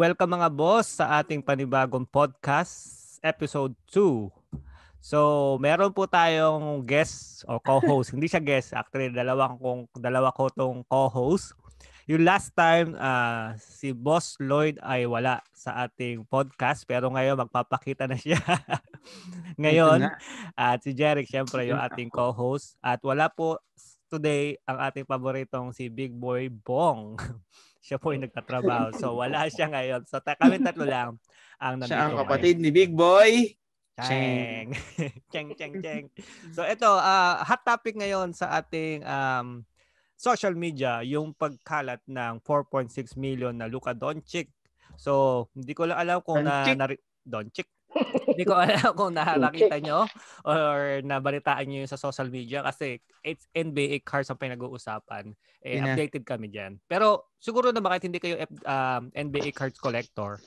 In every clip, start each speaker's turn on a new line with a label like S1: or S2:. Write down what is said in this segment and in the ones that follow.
S1: welcome mga boss sa ating panibagong podcast, episode 2. So, meron po tayong guest o co-host. Hindi siya guest, actually dalawa kong dalawa ko tong co-host. Yung last time uh, si Boss Lloyd ay wala sa ating podcast pero ngayon magpapakita na siya. ngayon at si Jeric syempre yung ating co-host at wala po today ang ating paboritong si Big Boy Bong. siya po yung nagtatrabaho. So wala siya ngayon. So ta- kami tatlo lang ang nandito.
S2: Siya ang kapatid ni Big Boy.
S1: Cheng. cheng, cheng, cheng. So ito, uh, hot topic ngayon sa ating um, social media, yung pagkalat ng 4.6 million na Luka Doncic. So, hindi ko lang alam kung Doncic. na, na Doncic. Hindi ko alam kung nakakita nyo or nabalitaan nyo sa social media kasi it's NBA cards ang pinag-uusapan. Eh, yeah. Updated kami dyan. Pero siguro na bakit hindi kayo um, NBA cards collector,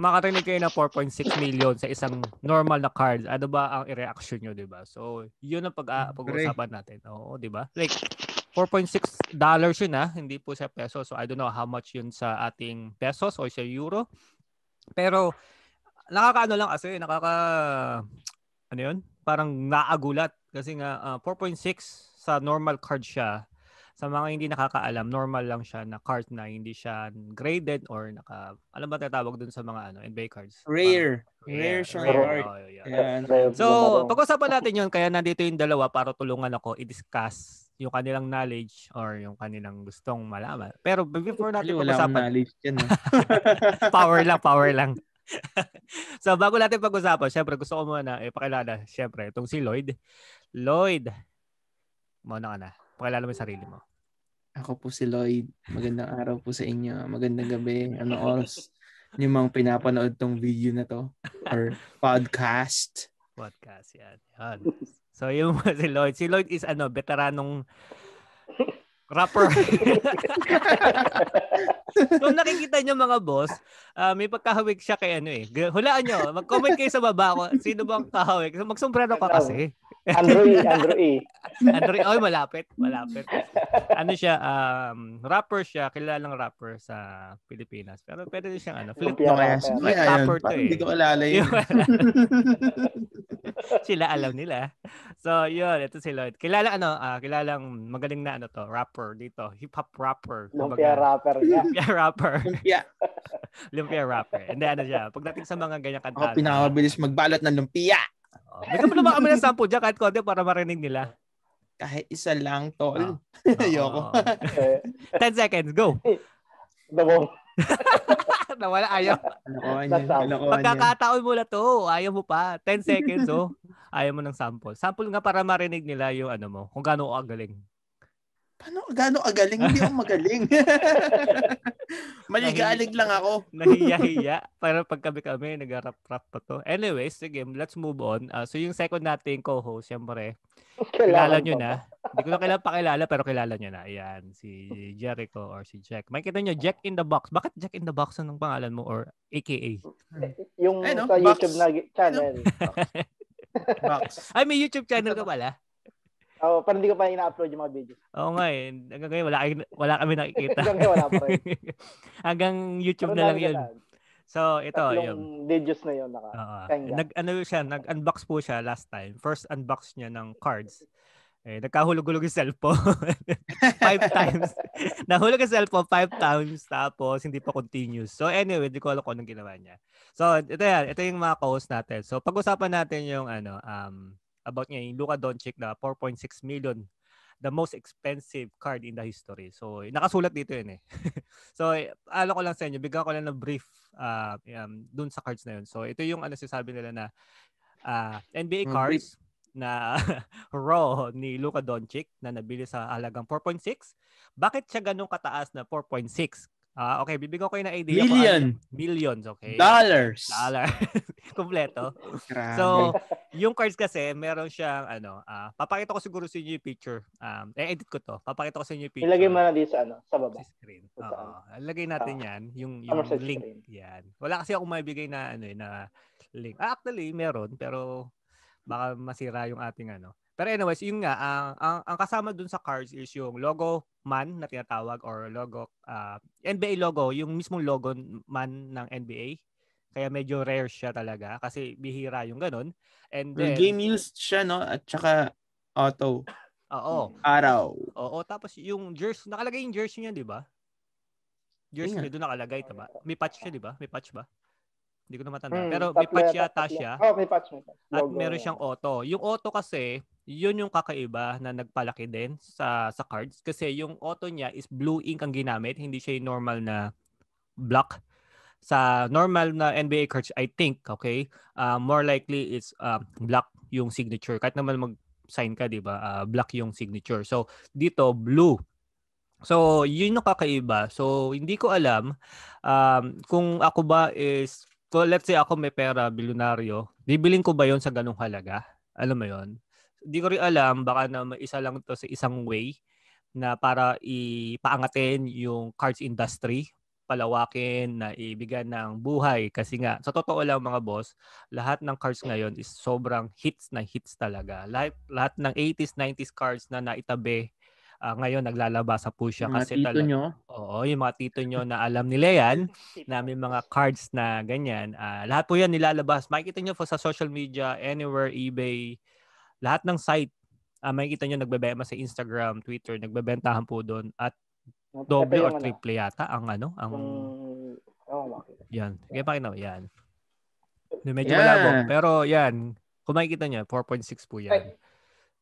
S1: makarinig kayo na 4.6 million sa isang normal na card. Ano ba ang i-reaction nyo, di ba? So, yun ang pag, uh, pag-uusapan natin. Oo, di ba? Like, 4.6 dollars yun ah, hindi po sa peso. So I don't know how much yun sa ating pesos or sa euro. Pero nakakaano lang kasi, nakaka, ano yun? Parang naagulat. Kasi nga, uh, ah, 4.6 sa normal card siya. Sa mga hindi nakakaalam, normal lang siya na card na hindi siya graded or naka, alam ba tatawag dun sa mga ano, NBA cards?
S2: Rare. Parang, rare siya rare. Oh, yeah.
S1: yeah. So, pag-usapan natin yun, kaya nandito yung dalawa para tulungan ako i-discuss yung kanilang knowledge or yung kanilang gustong malaman. Pero before natin
S2: pag-usapan, knowledge yan.
S1: power lang, power lang. so bago natin pag-usapan, syempre gusto ko muna ipakilala, syempre, itong si Lloyd. Lloyd, muna ka na. Pakilala mo yung sarili mo.
S2: Ako po si Lloyd. Magandang araw po sa inyo. Magandang gabi. Ano oras yung mga pinapanood tong video na to? Or podcast?
S1: Podcast, yan. yan. So yung si Lloyd. Si Lloyd is ano, veteranong rapper. Kung nakikita nyo mga boss, uh, may pagkahawig siya kay ano eh. Hulaan nyo, mag-comment kayo sa baba ko. Sino bang kahawig? Magsombrero ka kasi.
S3: Andrew E. Andrew E.
S1: Andrew E. Oh, malapit. Malapit. Ano siya, um, rapper siya, kilalang rapper sa Pilipinas. Pero pwede din siyang ano, flip
S2: no, yes. Flip rapper to eh. Hindi ko alala yun.
S1: Sila alam nila. So, yun, ito si Lloyd. Kilala ano, uh, kilalang magaling na ano to, rapper dito. Hip-hop rapper.
S3: Lumpia rapper niya.
S1: Lumpia rapper.
S2: Lumpia.
S1: lumpia rapper. And then ano siya, pagdating sa mga ganyan kanta.
S2: Ako pinakabilis magbalot ng lumpia.
S1: Oh, bigyan mo naman kami ng sample dyan kahit konti para marinig nila.
S2: Kahit isa lang, tol. Oh. Ayoko.
S1: 10 seconds, go.
S3: Dabong.
S1: Nawala, ayaw. Pagkakataon mo na to, ayaw mo pa. 10 seconds, oh. Ayaw mo ng sample. Sample nga para marinig nila yung ano mo, kung gaano ka galing.
S2: Paano, gaano agaling? Hindi ako magaling. Maligalig lang ako.
S1: Nahiya-hiya. Para pag kami-kami, nag-rap-rap pa to. Anyways, sige, let's move on. Uh, so yung second nating co-host, siyempre, kilala nyo na. Hindi ko na kailangan pakilala, pero kilala nyo na. Ayan, si Jericho or si Jack. May kita nyo, Jack in the Box. Bakit Jack in the Box ang pangalan mo or AKA?
S3: Yung Ay, no? sa box. YouTube na channel.
S2: box.
S1: Ay, may YouTube channel ka pala?
S3: Oo, oh, pero hindi ko pa ina-upload yung mga videos.
S1: Oo nga eh. Hanggang ngayon, wala, wala kami nakikita.
S3: Hanggang ngayon, wala pa rin.
S1: Hanggang YouTube pero na lang yun. So, ito.
S3: Tatlong yung videos na yun. Naka,
S1: uh, nag, ano siya, nag-unbox po siya last time. First unbox niya ng cards. Eh, nagkahulog-hulog yung cellphone. five times. Nahulog yung cellphone five times tapos hindi pa continuous. So anyway, di ko alam kung anong ginawa niya. So ito yan. Ito yung mga co natin. So pag-usapan natin yung ano, um, about niya yung Luka Doncic na 4.6 million the most expensive card in the history. So, nakasulat dito yun eh. so, ano ko lang sa inyo, bigyan ko lang ng brief uh, um, dun sa cards na yun. So, ito yung ano sinasabi nila na uh, NBA cards na raw ni Luka Doncic na nabili sa halagang 4.6. Bakit siya ganun kataas na 4.6? Ah, uh, okay, bibigyan ko kayo ng idea.
S2: Million.
S1: Ano, millions, okay.
S2: Dollars.
S1: Dollar. Kompleto. so, yung cards kasi, meron siyang, ano, uh, papakita ko siguro sa inyo yung picture. Um, eh, edit ko to. Papakita ko sa inyo yung picture.
S3: Ilagay mo na dito sa, ano, sa baba.
S1: Sa screen. Oo. Ilagay natin uh, yan. Yung, yung link. Screen. Yan. Wala kasi ako maibigay na, ano, eh, na link. Ah, actually, meron. Pero, baka masira yung ating, ano. Pero anyways, yun nga, ang, ang, ang kasama dun sa cards is yung logo man na tinatawag or logo, uh, NBA logo, yung mismong logo man ng NBA. Kaya medyo rare siya talaga kasi bihira yung ganun. And then,
S2: game used siya, no? At saka auto.
S1: Oo.
S2: Araw.
S1: Oo, tapos yung jersey, nakalagay yung jersey niya, di ba? Jersey niya doon nakalagay, tama? May patch siya, di ba? May patch ba? Hindi ko na matanda.
S3: Hmm,
S1: Pero may patch
S3: yata,
S1: siya.
S3: Oh, may patch, may patch.
S1: At meron siyang auto. Yung auto kasi, yun yung kakaiba na nagpalaki din sa sa cards kasi yung auto niya is blue ink ang ginamit, hindi siya yung normal na black. Sa normal na NBA cards, I think, okay, uh, more likely it's uh, black yung signature. Kahit naman mag-sign ka, di ba? Uh, black yung signature. So, dito, blue. So, yun yung kakaiba. So, hindi ko alam um, kung ako ba is, kung let's say ako may pera, bilyonaryo, bibiling ko ba yon sa ganung halaga? Alam mo yon? Hindi ko rin alam, baka na may isa lang to sa isang way na para ipaangatin yung cards industry, palawakin, na ibigyan ng buhay. Kasi nga, sa totoo lang mga boss, lahat ng cards ngayon is sobrang hits na hits talaga. Lahat, lahat ng 80s, 90s cards na naitabi, ah, ngayon naglalabas sa pusya
S2: Mga
S1: kasi
S2: tito
S1: talaga.
S2: nyo.
S1: Oo, yung mga tito nyo na alam nila yan, na may mga cards na ganyan. Ah, lahat po yan nilalabas. Makikita nyo po sa social media, anywhere, eBay, lahat ng site, ah, makikita nyo nagbebenta sa Instagram, Twitter, nagbebentahan po doon. At doble
S3: Ito
S1: or
S3: yung
S1: triple yata ang ano, ang
S3: oh,
S1: yan. Sige pa yan. Medyo
S2: Yeah.
S1: malabo. Pero yan, kung makikita nyo, 4.6 po yan.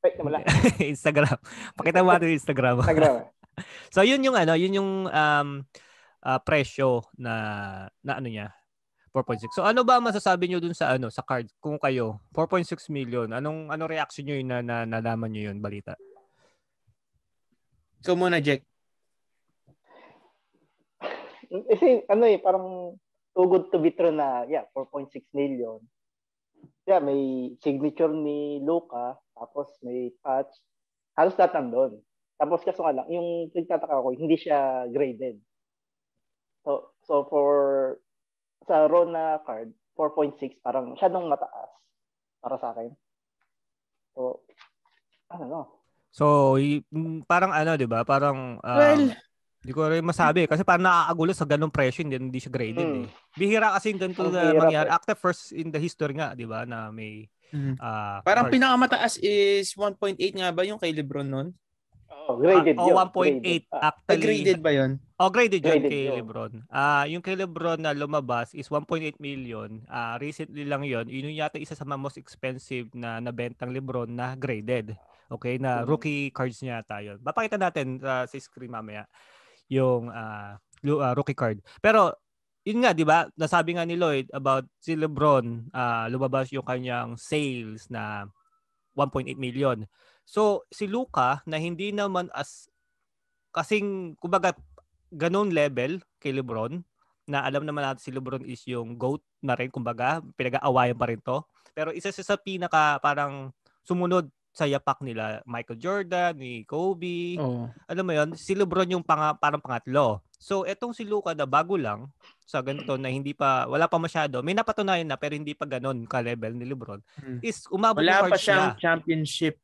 S3: Wait, wala.
S1: Instagram. Pakita mo natin yung Instagram.
S3: Instagram.
S1: So yun yung ano, yun yung um ah, presyo na na ano niya 4.6. So ano ba masasabi niyo dun sa ano sa card kung kayo 4.6 million anong ano reaction niyo yun na, na nalaman niyo yun balita?
S2: Ikaw muna, Jack.
S3: Kasi ano eh, parang too good to be true na, yeah, 4.6 million. Yeah, may signature ni Luca, tapos may patch. Halos lahat nandun. Tapos kaso nga lang, yung nagtataka ko, hindi siya graded. So, so for sa raw na card, 4.6, parang masyadong mataas para sa akin. So, ano no?
S1: So y- mm, parang ano 'di ba? Parang um,
S2: Well,
S1: Hindi ko rin masabi kasi parang nakakagulo sa ganung presyo hindi, hindi siya graded
S3: Hmm.
S1: eh. Bihira kasi yung ganito na mangyari.
S3: eh.
S1: After first in the history nga, 'di ba, na may
S2: Mhm.
S1: ah
S2: parang
S1: card.
S2: pinakamataas is 1.8 nga ba yung kay Lebron nun?
S3: Oh, graded
S1: Ah, oh,
S3: yun.
S1: 1.8
S3: Graded. Ah,
S1: actually.
S2: graded ba yun?
S1: Oh, graded yun
S3: Graded
S1: kay
S3: yun.
S1: LeBron. Ah, yung kay LeBron na lumabas is 1.8 million. Ah, recently lang yun. Yun yung yata isa sa mga most expensive na nabentang LeBron na graded. Okay, na
S3: Mhm.
S1: rookie cards niya yata yun. Papakita natin ah, sa screen mamaya yung ah, rookie card. Pero yun nga, 'di ba? Nasabi nga ni Lloyd about si LeBron, ah, lumabas yung kanyang sales na 1.8 million. So, si Luka na hindi naman as kasing kumbaga ganun level kay LeBron na alam naman natin si LeBron is yung GOAT na rin kumbaga pinag-aawayan pa rin to pero isa siya sa pinaka parang sumunod sa yapak nila Michael Jordan, ni Kobe,
S2: Oo.
S1: alam mo yon si LeBron yung pang, parang pangatlo. So etong si Luka na bago lang sa ganito na hindi pa wala pa masyado, may napatunayan na pero hindi pa ganun ka level ni LeBron
S2: Hmm.
S1: is umabot
S2: Wala
S1: ng
S2: pa siyang
S1: niya.
S2: championship.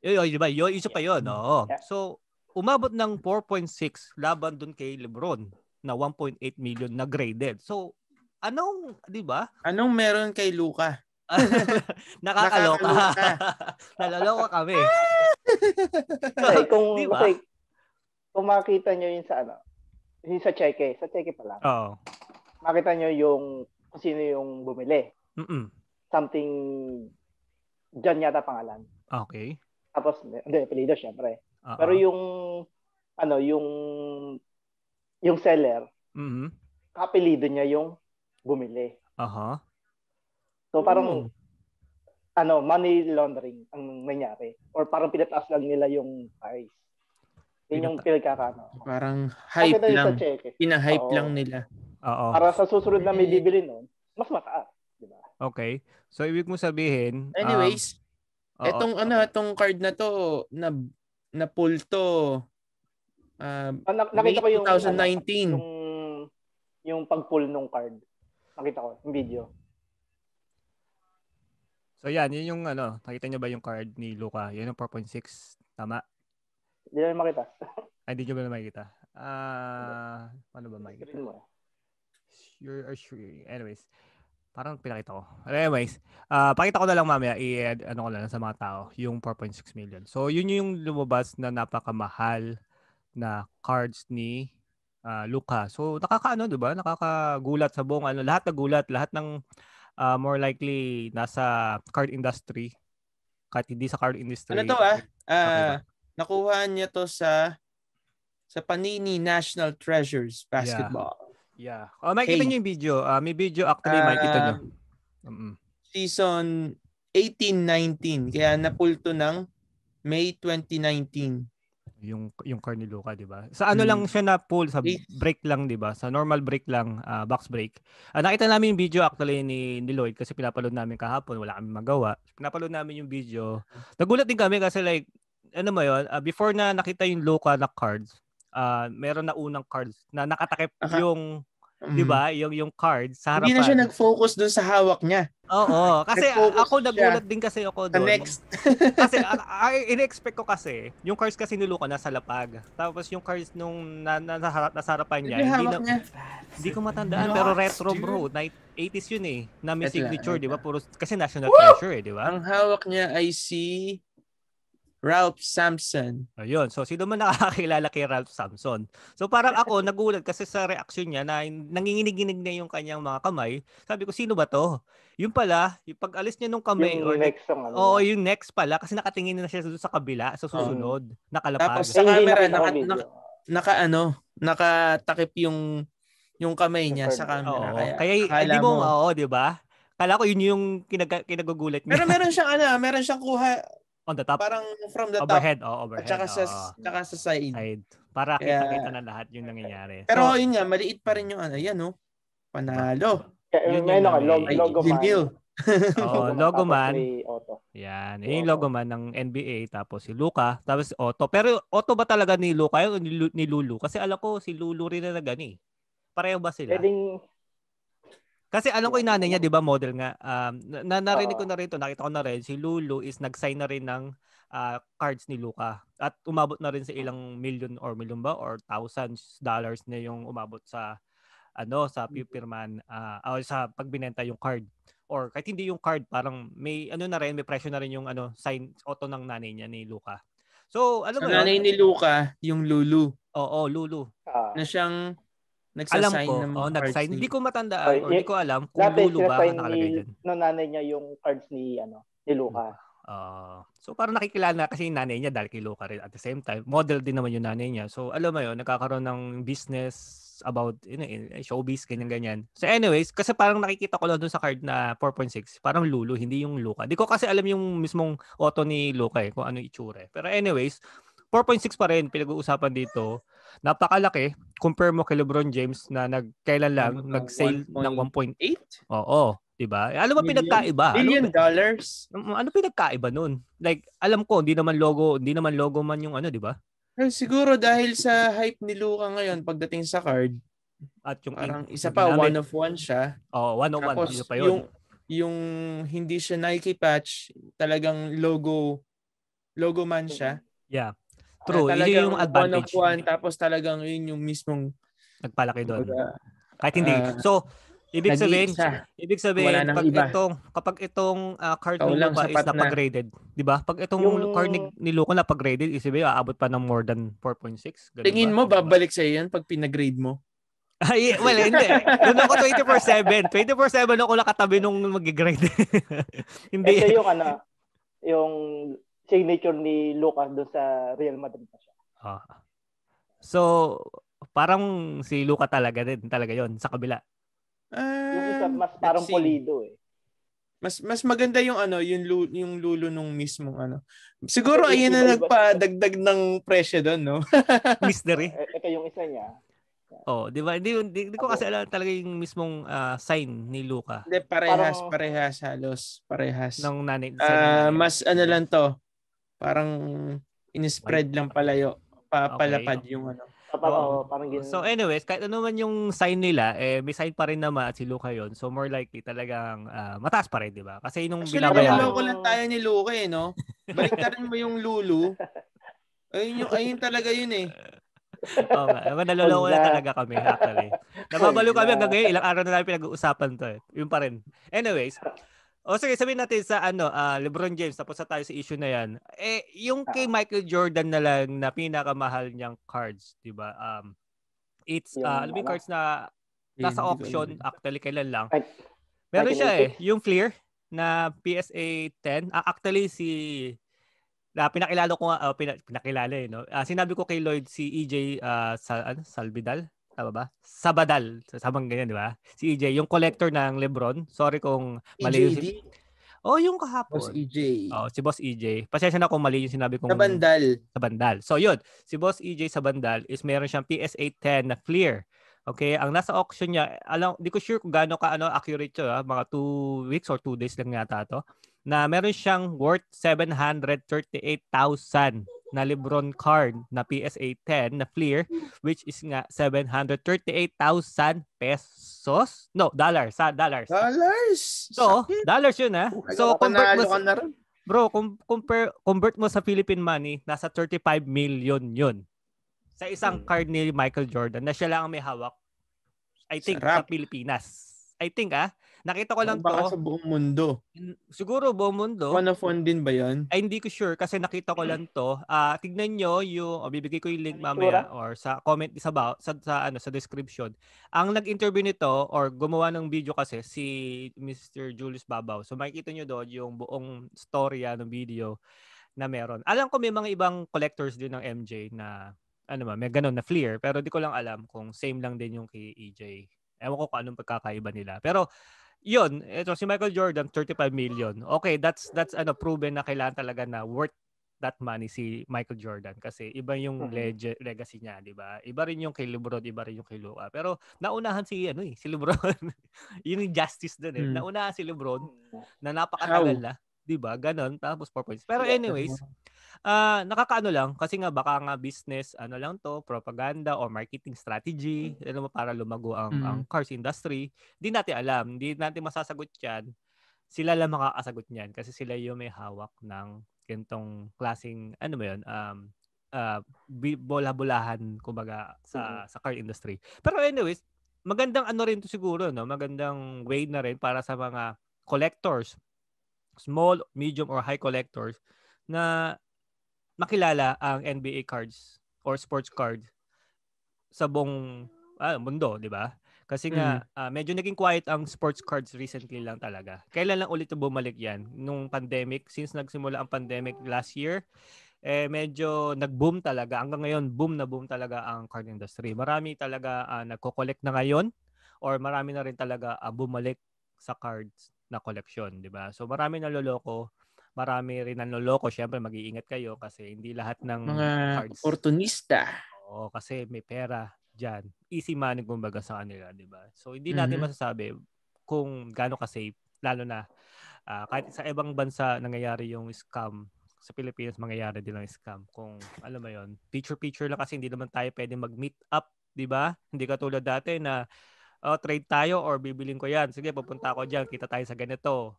S1: Yun, di ba? Yun, isa pa yun. Oo.
S3: Yeah.
S1: So, umabot ng 4.6 laban dun kay Lebron na 1.8 million na graded. So, anong, di ba?
S2: Anong meron kay Luka?
S1: Nakakaloka.
S2: Nakakaloka.
S1: Nalaloka kami.
S3: Kasi kung,
S1: Di ba?
S3: kasi, kung makita nyo yun sa ano, yung sa cheque, sa cheque pa lang,
S1: Oo.
S3: makita nyo yung kung sino yung bumili.
S1: Mm-mm.
S3: Something, John yata pangalan.
S1: Okay.
S3: Tapos, hindi, apelido syempre.
S1: Oo.
S3: Pero yung, ano, yung, yung seller,
S1: Mhm.
S3: kapelido niya yung bumili.
S1: Aha.
S3: So parang,
S1: Hmm.
S3: ano, money laundering ang nangyari. Or parang pinataas lang nila yung price. Yun yung pinagkakano.
S2: Parang hype
S3: yun
S2: lang. Pina-hype
S3: Oo.
S2: lang nila.
S1: Oo.
S3: Para sa susunod na may bibili nun, mas mataas. Di ba?
S1: Okay. So, ibig mo sabihin, um,
S2: Anyways,
S1: oo.
S2: etong ano, etong card na to na na pull to uh,
S3: Ah,
S2: May
S3: nakita ko yung,
S2: 2019.
S3: ano, yung, yung pag-pull nung card. Nakita ko, yung video.
S1: So yan, yun yung ano, nakita niyo ba yung card ni Luka? Yun yung 4.6. Tama?
S3: Hindi na makita.
S1: Ay, hindi nyo ba na makikita? Ah, paano ba makikita?
S3: Screen mo.
S1: Sure, or sure. Anyways, parang pinakita ko. Anyways, ah pakita ko na lang mamaya, i-add ano ko lang sa mga tao, yung 4.6 million. So, yun yung lumabas na napakamahal na cards ni ah, Luka. So, nakakaano, 'di ba? Nakakagulat sa buong ano, lahat nagulat, lahat ng ah, more likely nasa card industry kahit hindi sa card industry.
S2: Ano to ah?
S1: Okay
S2: nakuha niya to sa sa Panini National Treasures Basketball.
S1: Yeah. Oh, makikita
S2: Hey.
S1: niyo yung video. Ah, may video actually makikita niyo.
S2: Um,
S1: Mm-mm.
S2: season 18-19. Kaya napulto ng May 2019.
S1: Yung yung car ni Luka, 'di ba? Sa ano
S2: Mm.
S1: lang siya na pull sa break lang, 'di ba? Sa normal break lang, ah, box break. Ah, nakita namin yung video actually ni, ni Lloyd kasi pinapaload namin kahapon, wala kami magawa. Pinapaload namin yung video. Nagulat din kami kasi like ano mo 'yon, ah, before na nakita yung Luka na cards, ah meron na unang cards na nakatakip
S2: Aka-
S1: yung,
S2: Mm.
S1: 'di ba? Yung yung card sa harapan.
S2: Hindi na siya nag-focus dun sa hawak niya.
S1: Oo, kasi ako nagulat din kasi ako
S2: Sa
S1: doon.
S2: next.
S1: kasi in-expect ko kasi, yung cards kasi niluko nasa lapag. Tapos yung cards nung na, na, harap- nasa harapan niya,
S2: Hindi
S1: na,
S2: niya.
S1: hindi ko matandaan. Pero retro bro, night 80s yun eh. Na may signature, di ba? Puro, kasi national treasure eh, di ba?
S2: Ang hawak niya ay si Ralph Sampson.
S1: Ayun. So, sino man nakakakilala kay Ralph Samson? So, parang ako, nagulat kasi sa reaction niya na nanginginig-ginig na yung kanyang mga kamay. Sabi ko, sino ba to? Yung pala, yung pag-alis niya nung kamay, or
S3: Yung next song. Ano,
S1: Oo, yung next pala kasi nakatingin na siya sa kabila, sa susunod, nakalapag.
S2: Tapos
S3: Eh,
S2: sa camera, naka- naka- Naka ano, nakatakip yung yung kamay niya sa camera.
S1: Oo,
S2: Kaya,
S1: kaya, hindi mo,
S2: mo-
S1: oo, di ba? Kala ko yun yung kinag- kinagugulat niya.
S2: Pero meron siyang ano, meron siyang kuha
S1: On the top,
S2: parang from the top
S1: overhead, oh,
S2: at
S1: overhead.
S2: saka sa saka sa side.
S1: side. Para kita-kita na lahat yung nangyayari.
S2: Pero
S1: So,
S2: yun nga, maliit pa rin yung ano, yan no. Panalo.
S1: Yun yung
S3: ka,
S1: may-
S3: logo, logo man.
S1: Oh, logo man. Yan. Yung logo man ng NBA, tapos si Luka, tapos si Otto. Pero Otto ba talaga ni Luka yun o ni, Lu- ni Lulu? Kasi alam ko si Lulu rin na nagani. Pareho ba sila?
S3: Pwedeng,
S1: Kasi alam ko yung nanay niya, di ba, model nga. Um, na, na- narinig ko na rin to, nakita ko na rin, si Lulu is nag-sign na rin ng ah, cards ni Luka. At umabot na rin sa ilang million or million ba or thousands dollars na yung umabot sa ano sa pipirman ah o sa pagbinenta yung card or kahit hindi yung card parang may ano na rin may presyo na rin yung ano sign auto ng nanay niya ni Luka. So ano
S2: Sa
S1: ba
S2: nanay
S1: yun?
S2: ni Luca, yung Lulu,
S1: Oo, Lulu.
S3: ah,
S2: na siyang
S1: Alam
S2: nagsasign
S1: ko,
S2: ng
S1: oh,
S2: cards
S1: nag-sign.
S2: ni-
S1: Hindi ko matandaan
S3: Ay,
S1: or hindi
S3: eh,
S1: ko alam kung
S3: dati
S1: Lulu ba
S3: sinasign
S1: nakalagay dyan.
S3: no nanay niya yung cards ni, ano, ni Luca.
S1: Ah, so parang nakikilala kasi yung nanay niya dahil kay Luca rin at the same time. Model din naman yung nanay niya. So alam mo yun, nagkakaroon ng business about you know, eh, showbiz, ganyan-ganyan. So anyways, kasi parang nakikita ko lang dun sa card na 4.6, parang Lulu, hindi yung Luca. Di ko kasi alam yung mismong auto ni Luca eh, kung ano yung itsura. eh. Pero anyways, 4.6 pa rin pinag-uusapan dito. Napakalaki. Compare mo kay LeBron James na nagkailan lang
S2: Ng
S1: nag-sale ng 1.8.
S2: 8
S1: Oo, 'di ba? Mo
S2: Million-
S1: pinagkaiba? Ano
S2: billion
S1: ba-
S2: dollars.
S1: Mm, ano pinagkaiba nun? Like, alam ko, hindi naman logo, hindi naman logo man yung ano, di ba?
S2: Well, siguro dahil sa hype ni Luca ngayon pagdating sa card,
S1: At yung
S2: parang isa pa
S1: ginamit.
S2: one of one siya.
S1: Oh, one on one.
S2: Tapos
S1: Yun pa yun.
S2: yung yung hindi siya Nike patch, talagang logo logo man siya.
S1: yeah. True. Yun yung
S2: one
S1: advantage.
S2: of one tapos talagang yun yung mismong
S1: Nagpalaki doon.
S2: kumbaga,
S1: Kahit hindi.
S2: ah,
S1: so, ibig sabihin, ibig sabihin,
S2: Wala nang
S1: pag
S2: iba.
S1: itong, kapag itong ah, card ni Luka is
S2: sapat na.
S1: napag-graded, di ba? Pag itong
S3: Yung-
S1: card ni, ni Luka napag-graded, isipin, aabot pa ng more than 4.6. Ganun
S2: Tingin
S1: ba?
S2: mo babalik sa yan pag pinagrade mo?
S1: Ay, well, hindi. Doon ako 24-7. 24-7 ako nakatabi nung mag-grade. hindi.
S3: Ito yung ano, yung signature ni Luca doon sa Real Madrid pa siya.
S1: Ah. So, parang si Luka talaga din, talaga yon sa kabila.
S3: Yung isa, mas parang polido eh.
S2: Mas mas maganda yung ano, yung lu- yung lulo nung mismong ano. Siguro
S3: Ito,
S2: ayun na
S3: iba-iba.
S2: nagpadagdag ng presyo doon, no?
S1: Mystery.
S3: Eh, Ito yung isa niya.
S1: Oh, di ba? Hindi, hindi, hindi ko kasi alam talaga yung mismong ah, sign ni Luka
S2: Hindi parehas,
S3: Parang-
S2: parehas halos, parehas.
S1: ng nanay. nanay.
S2: mas ano lang to. Parang in-spread lang palayo, papalapad
S1: Okay.
S2: yung ano.
S3: Oh, parang ganun.
S1: So anyways, kahit ano man yung sign nila, eh may sign pa rin naman at si Luka yon. So more likely talagang ah, mataas pa rin, di ba? Kasi nung
S2: Actually,
S1: binabayaran.
S2: naloloko lang tayo ni Luke eh, no? Baliktarin mo yung Lulu. Ayun, yung, ayun talaga yun eh.
S1: Oo nga. Naman naloloko na talaga kami actually. Nababalo kami hanggang ngayon. Ilang araw na namin pinag-uusapan to eh. Yun pa rin. Anyways. O sige, sabihin natin sa ano, ah, LeBron James, tapos na tayo sa issue na yan. Eh, yung kay Michael Jordan na lang na pinakamahal niyang cards, di ba? Um, it's,
S3: Yung
S1: ah, alam
S3: ano?
S1: cards na nasa auction, actually kailan lang. Meron siya eh,
S3: 1986?
S1: yung Fleer na PSA 10. Ah, actually si na pinakilala ko pina- pinakilala eh, no? Ah, sinabi ko kay Lloyd si EJ ah, sa ano, Salvidal, tama ba? Sabadal, sabang ganyan, di ba? Si EJ, yung collector ng LeBron. Sorry kung mali yung si- Oh, yung
S2: Boss
S1: kahapon.
S2: EJ.
S1: Oh, si Boss EJ. Pasensya na kung mali yung sinabi kong
S2: Sa bandal.
S1: sa bandal. So yun, si Boss EJ sa bandal is meron siyang PSA 10 na Fleer. Okay, ang nasa auction niya, alam, di ko sure kung gaano ka ano accurate 'to, ah, mga 2 weeks or 2 days lang yata 'to. Na meron siyang worth 738,000 na LeBron card na PSA 10 na Fleer which is nga 738,000 pesos. No, dollars, sa dollars.
S2: Dollars.
S1: So,
S2: Sakit.
S1: dollars yun ah. So, convert mo, sa- bro, com- compare, convert mo sa Philippine money, nasa 35 million yun. Sa isang
S2: Hmm.
S1: card ni Michael Jordan na siya lang ang may hawak. I think sa
S2: Sarap.
S1: Pilipinas. I think ah. Nakita ko lang
S2: Baka
S1: to.
S2: sa buong mundo.
S1: Siguro buong mundo.
S2: One of one din ba yan?
S1: Ay, hindi ko sure kasi nakita ko lang to. Ah, tignan nyo yung, o bibigay ko yung link
S3: Ano
S1: mamaya or sa comment sa, ba, sa, sa, ano, sa description. Ang nag-interview nito or gumawa ng video kasi si Mr. Julius Babaw. So makikita nyo doon yung buong storya ng video na meron. Alam ko may mga ibang collectors din ng MJ na ano ba, may ganun na Fleer. Pero di ko lang alam kung same lang din yung kay EJ. Ewan ko kung anong pagkakaiba nila. Pero yun, ito si Michael Jordan 35 million. Okay, that's that's ano proven na kailangan talaga na worth that money si Michael Jordan kasi iba yung
S3: Mhm.
S1: leg- legacy niya, 'di ba? Iba rin yung kay LeBron, iba rin yung kay Luka. Pero naunahan si ano eh, si LeBron. yun yung justice doon eh.
S2: Hmm.
S1: Naunahan si LeBron na napakatagal na, 'di ba? Ganon tapos 4 points. Pero anyways, Ah, nakakaano lang kasi nga baka nga business ano lang to, propaganda or marketing strategy, ano mo para lumago ang
S2: Mm.
S1: ang cars industry. Di natin alam, di natin masasagot 'yan. Sila lang makakasagot niyan kasi sila yung may hawak ng ganitong klasing ano ba 'yun? Um bi- bola-bolahan kumbaga sa sa car industry. Pero anyways, magandang ano rin to siguro no, magandang way na rin para sa mga collectors, small, medium or high collectors na makilala ang NBA cards or sports card sa buong ah, mundo, 'di ba? Kasi nga ah, medyo naging quiet ang sports cards recently lang talaga. Kailan lang ulit bumalik 'yan? Nung pandemic, since nagsimula ang pandemic last year, eh medyo nag-boom talaga. Hanggang ngayon, boom na boom talaga ang card industry. Marami talaga ah, nagko-collect na ngayon or marami na rin talaga ah, bumalik sa cards na collection, 'di ba? So marami naloloko, marami rin naloloko. Syempre mag-iingat kayo kasi hindi lahat ng
S2: Mga
S1: cards.
S2: opportunista.
S1: Oo, kasi may pera diyan. Easy money kumbaga sa kanila, 'di ba? So hindi natin
S2: Mhm.
S1: masasabi kung gaano ka safe lalo na ah, kahit sa ibang bansa nangyayari yung scam sa Pilipinas mangyayari din ang scam kung alam mo yon picture picture lang kasi hindi naman tayo pwede mag meet up 'di ba hindi katulad dati na oh, trade tayo or bibiling ko yan sige pupunta ako diyan kita tayo sa ganito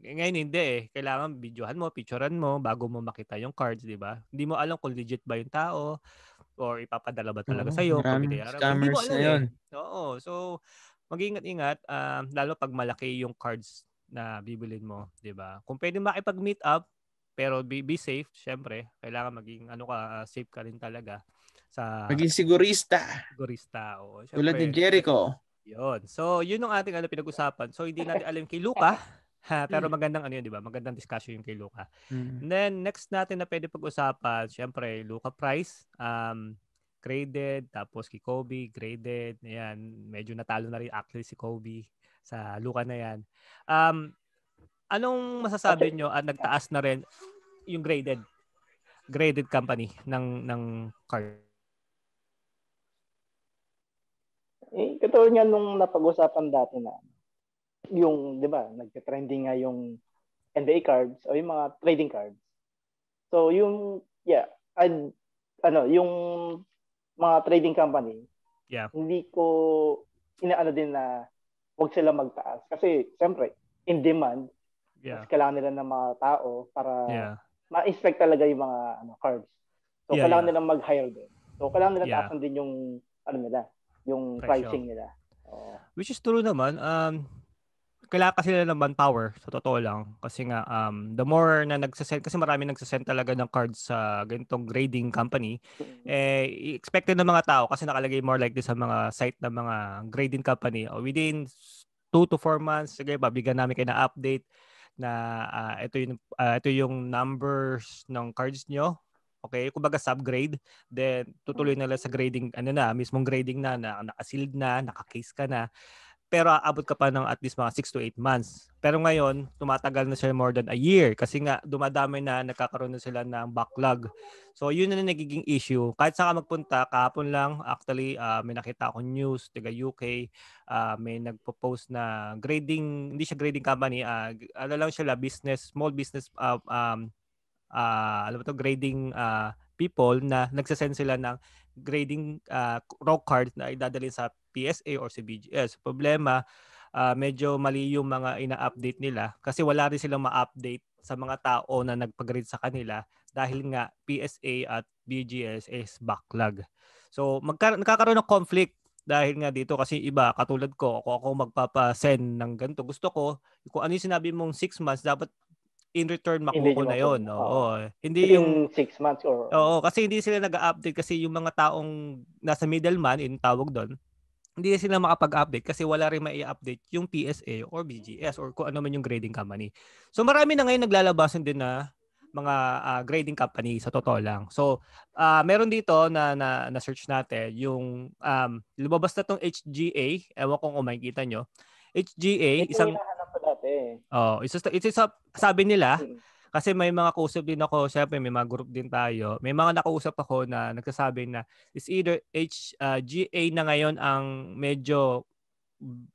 S1: ngayon hindi eh kailangan videohan mo picturean mo bago mo makita yung cards 'di ba hindi mo alam kung legit ba yung tao or ipapadala ba talaga sa iyo
S2: scammers na yun.
S1: Oo. So, mag-ingat-ingat ah, lalo pag malaki yung cards na bibilin mo, 'di ba? Kung pwede makipag-meet up pero be, be safe, syempre, kailangan maging ano ka ah, safe ka rin talaga sa
S2: Maging sigurista.
S1: sigurista. Oo,
S2: Tulad ni
S1: syempre,
S2: Jericho.
S1: yun. So, yun ang ating ano pinag-usapan. So, hindi natin alam kay Luka, ha, pero magandang ano yun, 'di ba? Magandang discussion yung kay Luka.
S2: Mm.
S1: And then next natin na pwede pag-usapan, syempre Luca Price, um graded, tapos kay Kobe, graded. Ayan, medyo natalo na rin actually si Kobe sa Luca na 'yan. Um anong masasabi nyo at nagtaas na rin yung graded graded company ng ng card?
S3: Eh, katulad nga nung napag-usapan dati na yung, di ba, nagka-trending nga yung NBA cards o yung mga trading cards. So, yung, yeah, I'd, ano, yung mga trading company,
S1: Yeah.
S3: hindi ko inaano din na huwag sila magtaas. Kasi, siyempre, in demand,
S1: Yeah.
S3: mas kailangan nila ng mga tao para
S1: Yeah.
S3: ma-inspect talaga yung mga ano, cards. So,
S1: Yeah,
S3: kailangan
S1: yeah.
S3: nilang mag-hire din. So, kailangan nila
S1: Yeah.
S3: taasan din yung, ano nila, yung
S1: Presyo.
S3: pricing nila. Oo.
S1: Which is true naman. Um, kailangan kasi nila ng manpower sa totoo lang. Kasi nga um the more na nagsasend kasi marami nagsasend talaga ng cards sa ganitong grading company eh expected ng mga tao kasi nakalagay more like this sa mga site ng mga grading company. Oh, within 2 to 4 months sige babigyan namin kayo na update na ah, ito yung ah, ito yung numbers ng cards nyo. Okay, kumbaga subgrade, then tutuloy nila sa grading ano na, mismong grading na, na naka-sealed na, naka-case ka na pero aabot ka pa ng at least mga 6 to 8 months. Pero ngayon, tumatagal na siya more than a year kasi nga dumadami na nagkakaroon na sila ng backlog. So yun na nagiging issue. Kahit saan ka magpunta, kahapon lang actually uh, may nakita akong news taga UK, uh, may nagpo-post na grading, hindi siya grading company, uh, ano lang siya la business, small business uh, um uh, alam mo to grading uh, people na nagsasend sila ng grading uh, raw card na idadalhin sa PSA or sa BGS. Problema, uh, medyo mali yung mga ina-update nila kasi wala rin silang ma-update sa mga tao na nagpag-grade sa kanila dahil nga PSA at BGS is backlog. So magka- nakakaroon ng conflict dahil nga dito kasi iba katulad ko ako ako magpapa-send ng ganito gusto ko kung ano yung sinabi mong 6 months dapat in return ko na yon
S3: Oo.
S1: oo hindi yung
S3: Within six months or...
S1: Oo, kasi hindi sila nag-update kasi yung mga taong nasa middleman, yung tawag doon, hindi sila makapag-update kasi wala rin mai-update yung PSA or BGS or kung ano man yung grading company. So marami na ngayon naglalabasan din na mga ah, grading company sa totoo lang. So ah, meron dito na, na na search natin yung um lumabas na tong HGA, ewan ko kung makikita nyo. HGA,
S3: Ito
S1: isang
S3: ko dati.
S1: oh, isa, isa, isa sabi nila,
S3: Mm.
S1: kasi may mga kausap din ako, syempre may mga group din tayo. May mga nakausap ako na nagsasabi na is either HGA na ngayon ang medyo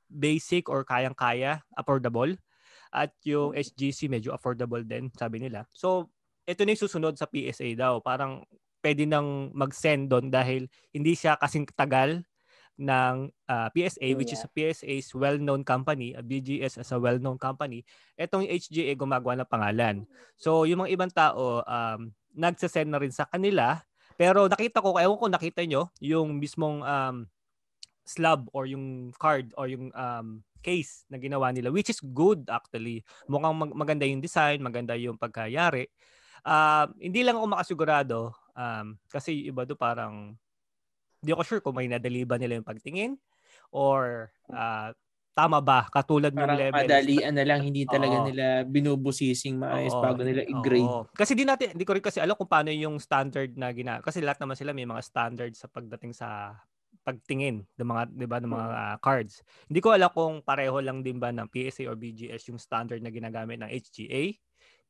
S1: basic or kayang-kaya, affordable. At yung HGC medyo affordable din, sabi nila. So, ito na yung susunod sa PSA daw. Parang pwede nang mag-send doon dahil hindi siya kasing tagal ng ah, PSA which is a PSA is well-known company, a BGS as a well-known company. Etong HGA gumagawa ng pangalan. So, yung mga ibang tao um nagsasend na rin sa kanila pero nakita ko, ewan ko nakita nyo, yung mismong um, slab or yung card or yung um, case na ginawa nila which is good actually. Mukhang mag- maganda yung design, maganda yung pagkayari. Ah, hindi lang ako makasigurado um, kasi iba do parang hindi ako sure kung may nadali ba nila yung pagtingin or ah, tama ba katulad ng level.
S2: madalian na lang, hindi talaga
S1: Oo.
S2: nila binubusising maayos
S1: Oo.
S2: bago nila i-grade.
S1: Oo. Kasi di natin, hindi ko rin kasi alam kung paano yung standard na gina Kasi lahat naman sila may mga standard sa pagdating sa pagtingin ng mga 'di ba ng mga ah, cards. Hindi ko alam kung pareho lang din ba ng PSA or BGS yung standard na ginagamit ng HGA.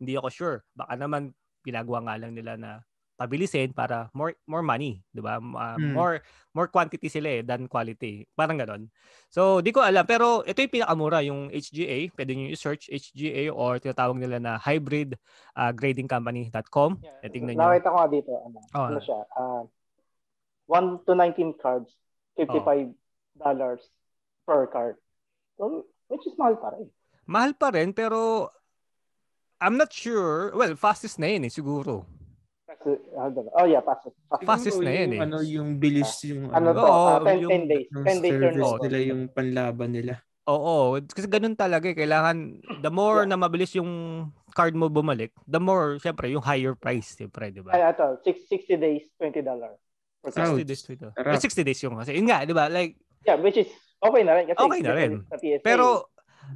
S1: Hindi ako sure. Baka naman ginagawa nga lang nila na pabilisin para more more money, 'di ba? Ah,
S2: Hmm.
S1: More more quantity sila eh than quality. Parang ganoon. So, di ko alam pero ito yung pinakamura yung HGA. Pwede niyo i-search HGA or tinatawag nila na hybrid ah, gradingcompany.com.
S3: Yeah.
S1: Eh, tingnan niyo.
S3: Nakita ko nga dito, ano,
S1: Oh.
S3: ano siya, ah 1 to 19 cards, $55 per card. So, which is mahal pa rin.
S1: Mahal pa rin pero I'm not sure. Well, fastest na yun eh, siguro.
S3: Kasi, ah, dalawa. oh yeah, pass it. Pass it.
S1: Fastest na yan
S2: yung,
S1: eh.
S2: Ano yung bilis yung
S3: Ano to?
S1: Oo,
S3: Ah, 10,
S1: yung-
S3: 10 days.
S2: yung
S3: 10 days
S2: service
S3: turnover.
S2: nila yung panlaban nila.
S1: Oo, kasi ganun talaga eh. Kailangan, the more
S3: Yeah.
S1: na mabilis yung card mo bumalik, the more, syempre, yung higher price, syempre, di ba?
S3: Ay, ito, six- 60 days, $20 per card.
S1: 60
S2: Ouch.
S1: days ito.
S2: Sarap.
S1: Eh, 60 days yung kasi. Yun nga, di ba? Like,
S3: Yeah, which is okay na rin. Kasi
S1: Okay na rin.
S3: Sa PSA,
S1: pero,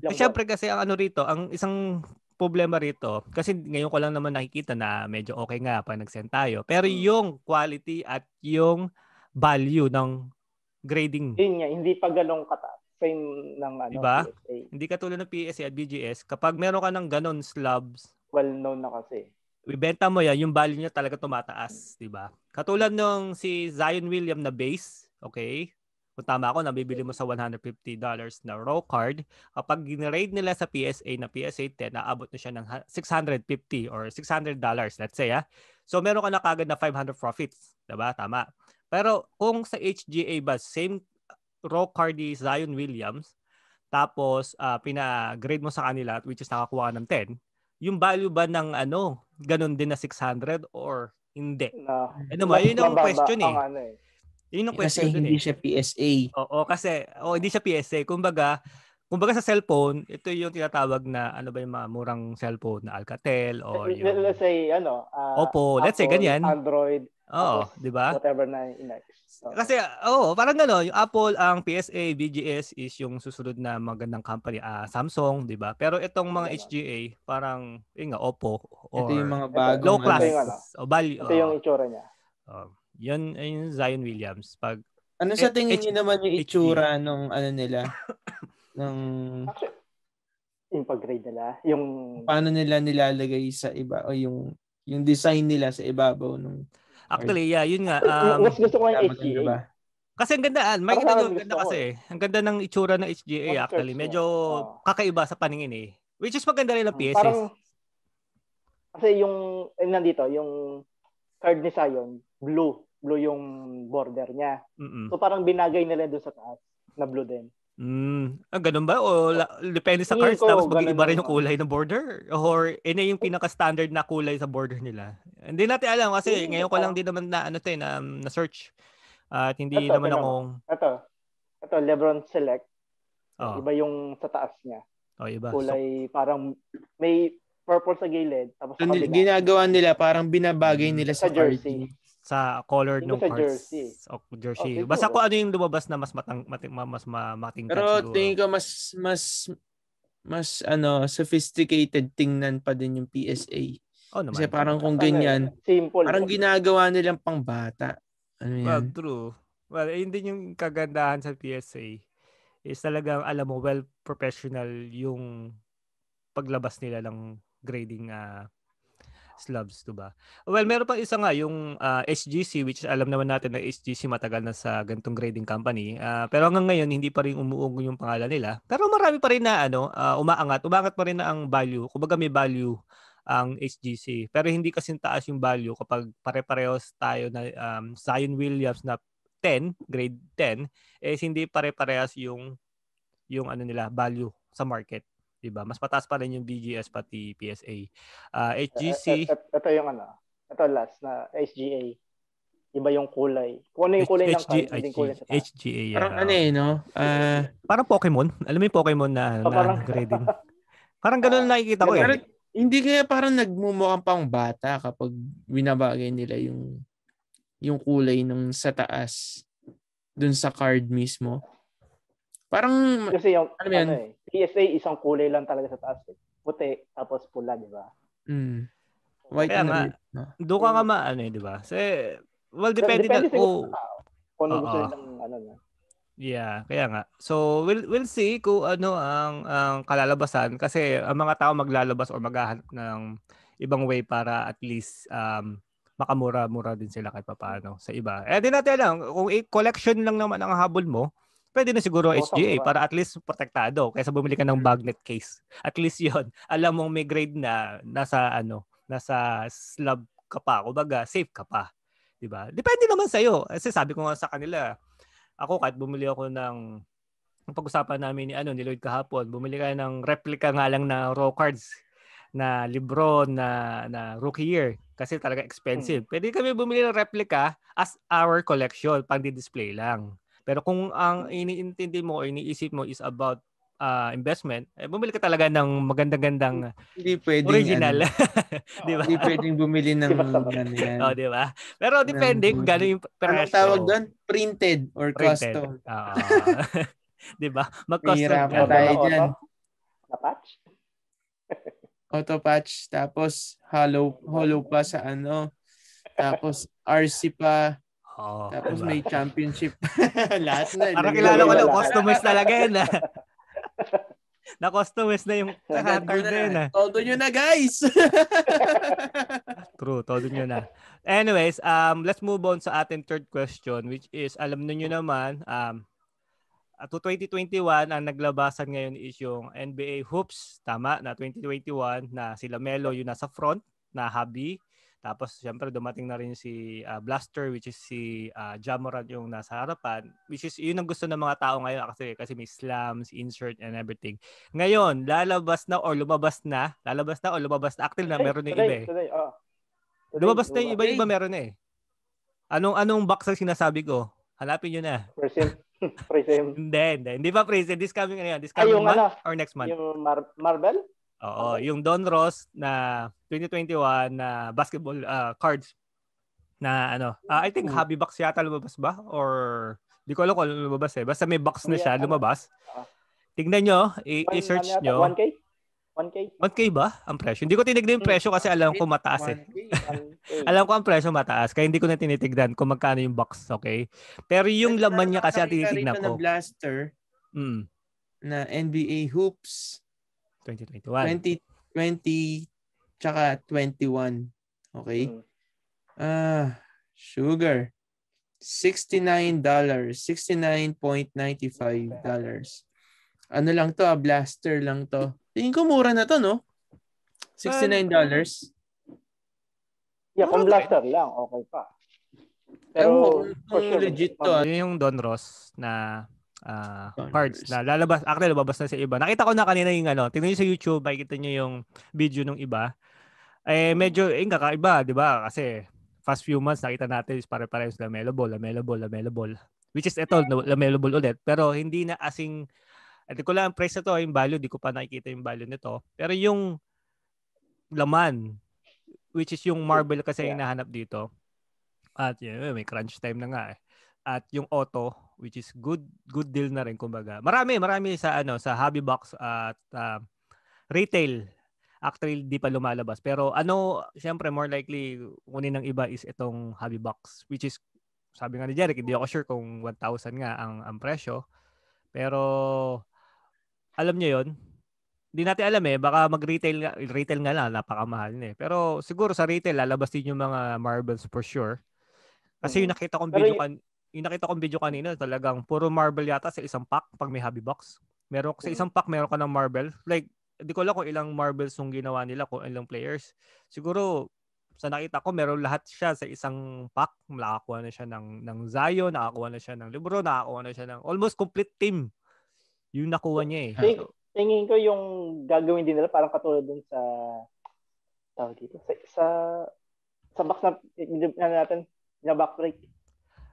S3: ilang
S1: syempre kasi ang ano rito, ang isang problema rito, kasi ngayon ko lang naman nakikita na medyo okay nga pag nag-send tayo. Pero
S3: Hmm.
S1: yung quality at yung value ng grading.
S3: Yun nga, hindi pa ganong kataas. Same ng ano,
S1: Diba?
S3: PSA.
S1: Hindi katulad ng PSA at BGS, kapag meron ka ng ganon slabs,
S3: Well-known na kasi.
S1: ibenta mo yan, yung value niya talaga tumataas, di ba? Katulad nung si Zion William na base, okay? Kung tama ako, nabibili mo sa $150 na raw card. Kapag ginrade nila sa PSA na PSA 10, naabot na siya ng ha- 650 or $600, let's say, ah. So, meron ka na kagad na 500 profits, di ba? Tama. Pero kung sa HGA ba, same raw card ni Zion Williams, tapos uh, pina-grade mo sa kanila, which is nakakuha ka ng 10, yung value ba ng ano, ganun din na 600 or hindi?
S3: Na,
S1: ano ba? Yun ang question eh.
S3: ang ano eh.
S1: Yun
S2: Kasi
S1: question dun
S2: hindi
S1: eh.
S2: siya PSA.
S1: Oo, kasi oh, hindi siya PSA. Kumbaga, kumbaga sa cellphone, ito yung tinatawag na ano ba yung mga murang cellphone na Alcatel or yung
S3: Let's say, ano, ah,
S1: Oppo, let's say
S3: Apple,
S1: ganyan.
S3: Android,
S1: Oo, 'di ba?
S3: whatever na next. So,
S1: Kasi oo, parang gano'n, yung Apple ang PSA, BGS is yung susunod na magandang company, ah Samsung, 'di ba? Pero itong mga. HGA, parang yun nga Oppo or
S2: Ito yung mga
S3: Ito,
S2: bagong
S1: low
S3: ito
S1: class
S3: yung ano.
S1: o value.
S3: ito yung itsura niya.
S1: oh, yun yung Zion Williams. Pag
S2: Ano sa tingin
S1: H-
S2: niyo naman yung itsura nung ano nila? ng
S3: Actually, yung pag-grade nila, yung
S2: paano nila nilalagay sa iba o yung yung design nila sa ibabaw nung
S1: actually, yeah, yun nga.
S3: Yung-
S1: Um,
S3: mas gusto ko yung HGA.
S2: ba?
S1: kasi ang gandaan, may kita ang ganda kasi eh. Ang ganda ng itsura ng HGA
S3: Mas
S1: actually. Medyo
S3: Oo.
S1: kakaiba sa paningin eh. Which is maganda rin ang PSA.
S3: Parang, kasi yung, eh, nandito, yung card ni Zion, blue. Blue yung border niya.
S1: Mm-mm.
S3: So parang binagay nila doon sa taas na blue din.
S1: Mm, ah, ganun ba? O la- depende sa cards
S3: ko,
S1: tapos mag-iiba rin yung kulay ng border? Or ina yung pinaka-standard na kulay sa border nila? Hindi natin alam kasi
S3: Tingin
S1: ngayon
S3: ko
S1: ko lang din naman na ano 'to eh, na, na search. At hindi
S3: Ito,
S1: naman
S3: tingnan
S1: ako
S3: Ito, ito, Lebron Select.
S1: oh,
S3: Iba yung sa taas niya.
S1: oh iba. So,
S3: Kulay, parang may purple sa gilid. Tapos sa
S2: So,
S3: kabila.
S2: ginagawa nila parang binabagay nila
S3: Sa
S2: sa,
S3: jersey.
S2: card.
S1: Sa color ng cards.
S3: jersey.
S1: O, jersey.
S3: Oh,
S1: Basta kung ano yung lumabas na mas matang mating, ma- mas ma- matingkad
S2: Pero
S1: siguro.
S2: tingin ko mas mas mas ano sophisticated tingnan pa din yung PSA.
S1: oh, naman.
S2: Kasi parang kung ganyan,
S3: eh, Simple.
S2: parang ginagawa nilang pangbata. Ano
S1: Well,
S2: yan?
S1: true. Well, yun din yung kagandahan sa PSA. Is talagang, alam mo, well professional yung paglabas nila ng grading ah, slabs, 'di ba? Well, meron pa isa nga yung ah, SGC which alam naman natin na SGC matagal na sa gantong grading company. Ah, pero hanggang ngayon hindi pa rin umuugong yung pangalan nila. Pero marami pa rin na ano, ah, umaangat. Umangat pa rin na ang value. Kumbaga may value ang SGC. Pero hindi kasi taas yung value kapag pare-parehos tayo na um, Zion Williams na 10, grade 10, eh hindi pare-parehas yung yung ano nila value sa market. 'Di ba? Mas mataas pa rin yung BGS pati PSA. Ah, HGC
S3: Ito, ito yung ano. Ito last na SGA. Iba yung kulay. Kung ano yung kulay ng card, hindi kulay sa taas.
S1: HGA. yeah.
S2: Parang ano eh, no? Ah,
S1: Parang Pokemon. Alam mo yung Pokemon na,
S3: Oh,
S1: na
S3: parang-
S1: grading. Parang ganun
S3: Ah,
S1: nakikita ko eh.
S2: Pero hindi kaya parang nagmumukhang pang bata kapag binabagay nila yung yung kulay nung sa taas dun sa card mismo. Parang
S3: Kasi yung
S2: Ano yan?
S3: ano eh, PSA isang kulay lang talaga sa taas. Eh. Puti, tapos pula, di ba?
S2: mm, white
S1: Kaya
S2: and
S1: nga,
S2: red, no?
S1: Doon ka nga maano eh, di ba? Kasi, well, depende, na.
S3: siguro
S1: Oh,
S3: sa tao. Kung ano gusto nilang ano na.
S1: Yeah, kaya nga. So we'll we'll see kung ano ang ang kalalabasan kasi ang mga tao maglalabas or maghahanap ng ibang way para at least um makamura-mura din sila kahit papaano sa iba. Eh di natin alam kung i- collection lang naman ang habol mo, pwede na siguro
S3: Oo,
S1: SGA
S3: tama.
S1: para at least protektado kaysa bumili ka ng bagnet case. At least 'yon. Alam mong may grade na nasa ano, nasa slab ka pa, kumbaga safe ka pa. 'Di ba? Depende naman sa iyo. Kasi sabi ko nga sa kanila, ako kahit bumili ako ng ang pag-usapan namin ni ano ni Lloyd kahapon, bumili ka ng replica nga lang na raw cards na libro na na rookie year kasi talaga expensive. Pwede kami bumili ng replica as our collection, pang display lang. Pero kung ang iniintindi mo o iniisip mo is about ah, investment, eh, bumili ka talaga ng maganda-gandang
S2: Hindi pwedeng
S1: original.
S2: ano,
S1: di ba?
S2: hindi pwedeng bumili ng ano yan.
S1: Oh, di ba? Pero depende kung gano'n yung
S2: Anong
S1: presyo.
S2: tawag doon? Printed or
S1: Printed.
S2: custom.
S1: Oo. di ba? Mag-custom
S2: Mahirap
S1: ka.
S2: pa tayo dyan.
S3: Na patch?
S2: Auto patch, tapos hollow, hollow pa sa ano. Tapos RC pa.
S1: Oo,
S2: Tapos
S1: diba?
S2: may championship. Lahat na.
S1: Parang kilala ko lang, customize talaga yun ah. Na-customize na yung
S2: ko
S1: na yun ah.
S2: Todo nyo na guys!
S1: True, todo nyo na. Anyways, um, let's move on sa ating third question which is, alam nyo naman, um, uh, to 2021, ang naglabasan ngayon is yung NBA Hoops, tama, na 2021, na sila Melo yung nasa front, na hubby. Tapos syempre dumating na rin si uh, Blaster which is si uh, Jamoran yung nasa harapan which is yun ang gusto ng mga tao ngayon kasi kasi may slams, insert and everything. Ngayon, lalabas na or lumabas na, lalabas na o lumabas na actually na meron na iba eh.
S3: Today, oh. Today,
S1: lumabas na yung iba-iba meron na eh. Anong anong box ang sinasabi ko? Hanapin niyo na.
S3: Present. Present.
S1: hindi, hindi. Hindi pa present. This coming ano yan? This coming
S3: Ay,
S1: month
S3: ano,
S1: or next month?
S3: Yung Mar- Marvel?
S1: Oo, okay. yung Don Ross na 2021 na basketball uh, cards na ano, uh, I think hmm. Hobby Box yata lumabas ba or di ko alam kung lumabas eh. Basta may box na siya lumabas. Ah. Tingnan nyo, i-search nyo.
S3: 1K? 1K?
S1: 1K ba ang presyo? Hindi ko tinignan yung presyo kasi alam ko mataas eh. alam ko ang presyo mataas kaya hindi ko na tinitignan kung magkano yung box, okay? Pero yung laman niya kasi ang tinitignan ko.
S2: na blaster mm. na NBA hoops
S1: 2021.
S2: 2020 tsaka 21. Okay? Mm. Ah, uh, sugar. $69. $69.95. Ano lang to, ah, blaster lang to. Tingin ko mura na to, no? $69.
S3: Yeah, kung blaster lang, okay pa.
S2: Pero, for sure, legit to.
S1: Ah. Yung Don Ross na uh, cards na lalabas. Actually, lalabas na sa iba. Nakita ko na kanina yung ano, tingnan niyo sa YouTube, makikita niyo yung video ng iba. Eh, medyo, eh, kakaiba, di ba? Kasi, fast few months, nakita natin is pare-parehas Lamelo Ball, Lamelo Ball, Lamelo Ball. Which is ito, Lamelo Ball ulit. Pero, hindi na asing, hindi ko lang ang price na to, yung value, di ko pa nakikita yung value nito. Pero yung laman, which is yung marble kasi yung nahanap dito, at yun, may crunch time na nga eh. At yung auto, which is good good deal na rin kumbaga. Marami, marami sa ano sa hobby box at uh, retail actually di pa lumalabas. Pero ano, syempre more likely kunin ng iba is itong hobby box which is sabi nga ni Jeric, hindi ako sure kung 1,000 nga ang ang presyo. Pero alam niyo 'yon. Hindi natin alam eh, baka mag-retail nga, retail nga lang, napakamahal na eh. Pero siguro sa retail, lalabas din yung mga marbles for sure. Kasi yung nakita kong video kan yung nakita kong video kanina, talagang puro marble yata sa isang pack pag may hobby box. Meron sa mm. isang pack meron ka ng marble. Like hindi ko alam kung ilang marbles yung ginawa nila, kung ilang players. Siguro sa nakita ko, meron lahat siya sa isang pack. Nakakuha na siya ng, ng Zayo, nakakuha na siya ng Libro, nakakuha na siya ng almost complete team. Yung nakuha niya eh.
S3: Ting, tingin ko yung gagawin din nila parang katulad dun sa tawag dito sa sa, sa box na, na natin na back break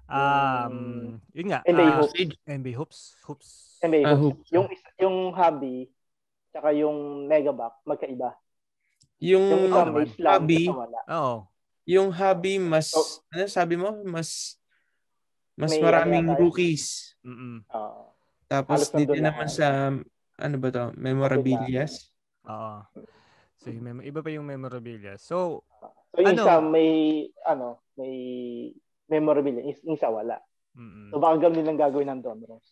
S1: Um, yun nga.
S3: NBA
S1: uh,
S3: hoops.
S1: NBA hoops. Hoops.
S3: NBA hoops. Uh, hoops. Yung, yung hobby, tsaka yung megaback, magkaiba.
S2: Yung, yung isang oh, hobby,
S1: oo.
S2: Yung hobby mas, oh. ano sabi mo? Mas, mas May maraming ano rookies.
S1: Mm-mm.
S3: Uh,
S2: Tapos dito naman sa, ano ba to? Memorabilias.
S1: Oo. So, yung, iba pa yung memorabilia. So,
S3: so yung ano, isa may, ano, may memorabilia. Yung isa wala. Mm-hmm. So baka ganun din ang gagawin ng Don Ross.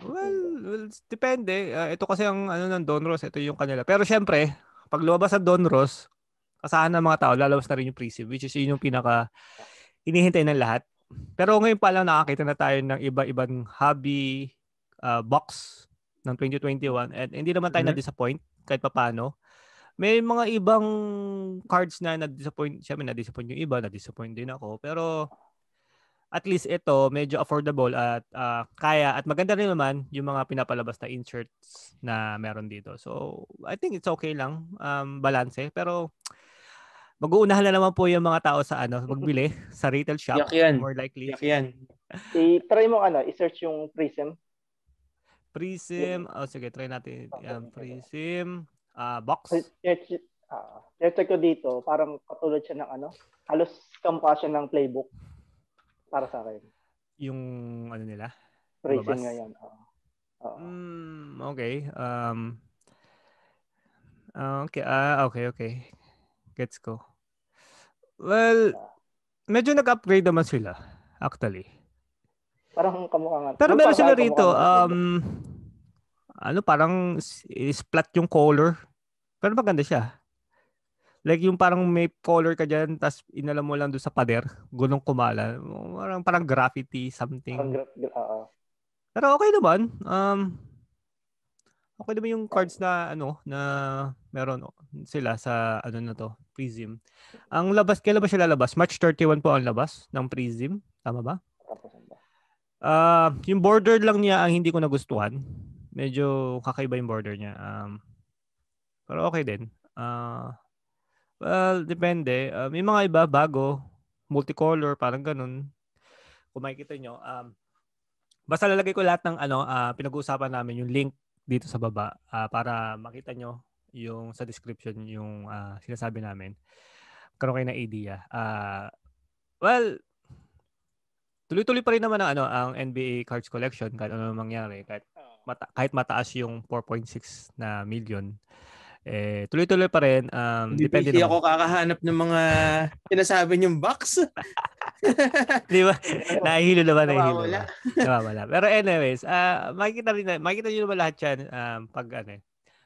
S1: Well, well depende. Uh, ito kasi ang ano ng Don Ross, ito yung kanila. Pero syempre, pag lumabas sa Don Ross, asahan ng mga tao, lalabas na rin yung pre which is yun yung pinaka hinihintay ng lahat. Pero ngayon pa lang nakakita na tayo ng iba-ibang hobby uh, box ng 2021 and hindi naman tayo mm-hmm. na-disappoint kahit papaano. May mga ibang cards na na-disappoint, syempre na-disappoint yung iba, na-disappoint din ako. Pero at least ito medyo affordable at uh, kaya at maganda rin naman yung mga pinapalabas na inserts na meron dito. So, I think it's okay lang um balance pero mag-uunahan na naman po yung mga tao sa ano, magbili sa retail shop
S2: Yak yan.
S1: more likely.
S2: Yak yan.
S3: I-try mo ano, i-search yung Prism.
S1: Prism, oh sige, try natin. Yan, Prism, uh, box.
S3: Search, uh, search ko dito, parang katulad siya ng ano, halos kamukha siya ng playbook para sa akin.
S1: Yung ano nila?
S3: Racing ngayon. Oo.
S1: Uh, mm, okay. Um, okay. Ah, okay, okay. Gets ko. Well, medyo nag-upgrade naman sila, actually.
S3: Parang kamukha nga.
S1: Pero meron sila rito, um, ano, parang splat yung color. Pero maganda siya. Like yung parang may color ka dyan, tapos inalam mo lang doon sa pader, gulong kumala. Parang, parang graffiti, something.
S3: Parang gra- uh,
S1: Pero okay naman. Um, okay naman yung cards na ano na meron sila sa ano na to Prism. Ang labas, kailan ba siya lalabas? March 31 po ang labas ng Prism. Tama ba? Ah, yung border lang niya ang hindi ko nagustuhan. Medyo kakaiba yung border niya. Um, pero okay din. Ah, well, depende. Ah, may mga iba bago, multicolor, parang ganun. Kung makikita nyo, um, basta lalagay ko lahat ng ano, ah, pinag-uusapan namin, yung link dito sa baba ah, para makita nyo yung sa description yung ah, sinasabi namin. Karoon kayo ng idea. Ah, well, tuloy-tuloy pa rin naman ang ano ang NBA cards collection kahit ano mangyari kahit mata- kahit mataas yung 4.6 na million eh tuloy-tuloy pa rin um
S2: Hindi
S1: depende naman.
S2: ako kakahanap ng mga sinasabi niyong box.
S1: Di ba? nahihilo naman, nahihilo.
S2: Nawawala.
S1: Nawawala. Pero anyways, ah makikita rin, na- makikita niyo naman lahat yan um, pag ano eh,